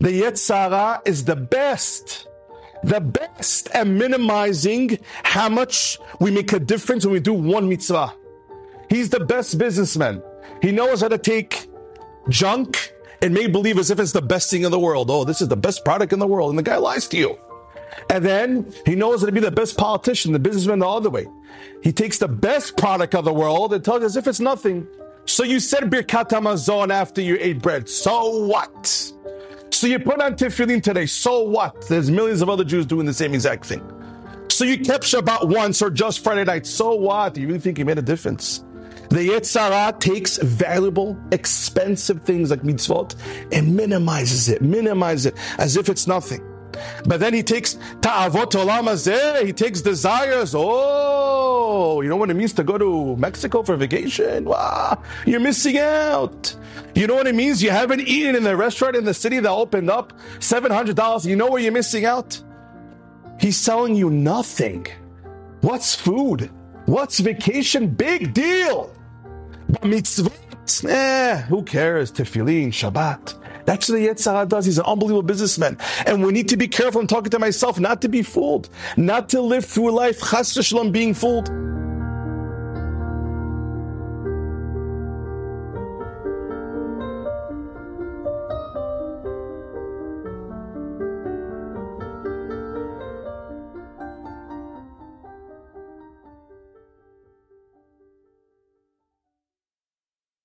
The Yetzer Hara is the best the best at minimizing how much we make a difference when we do one mitzvah. He's the best businessman. He knows how to take junk and make believe as if it's the best thing in the world. Oh, this is the best product in the world. And the guy lies to you. And then he knows how to be the best politician, the businessman the other way. He takes the best product of the world and tells as if it's nothing. So you said Birkat Hamazon after you ate bread. So what? So you put on tefillin today. So what? There's millions of other Jews doing the same exact thing. So you kept Shabbat once or just Friday night. So what? Do you really think you made a difference? The Yetzer Hara takes valuable, expensive things like mitzvot and minimizes it, minimizes it as if it's nothing. But then he takes ta'avot olam he takes desires. Oh, you know what it means to go to Mexico for vacation? Wow, you're missing out. You know what it means? You haven't eaten in the restaurant in the city that opened up $700. You know where you're missing out? He's selling you nothing. What's food? What's vacation? Big deal. But eh, who cares? Tefillin, Shabbat. That's what the Yetzer Hara does. He's an unbelievable businessman. And we need to be careful. I'm talking to myself not to be fooled, not to live through life, chas being fooled.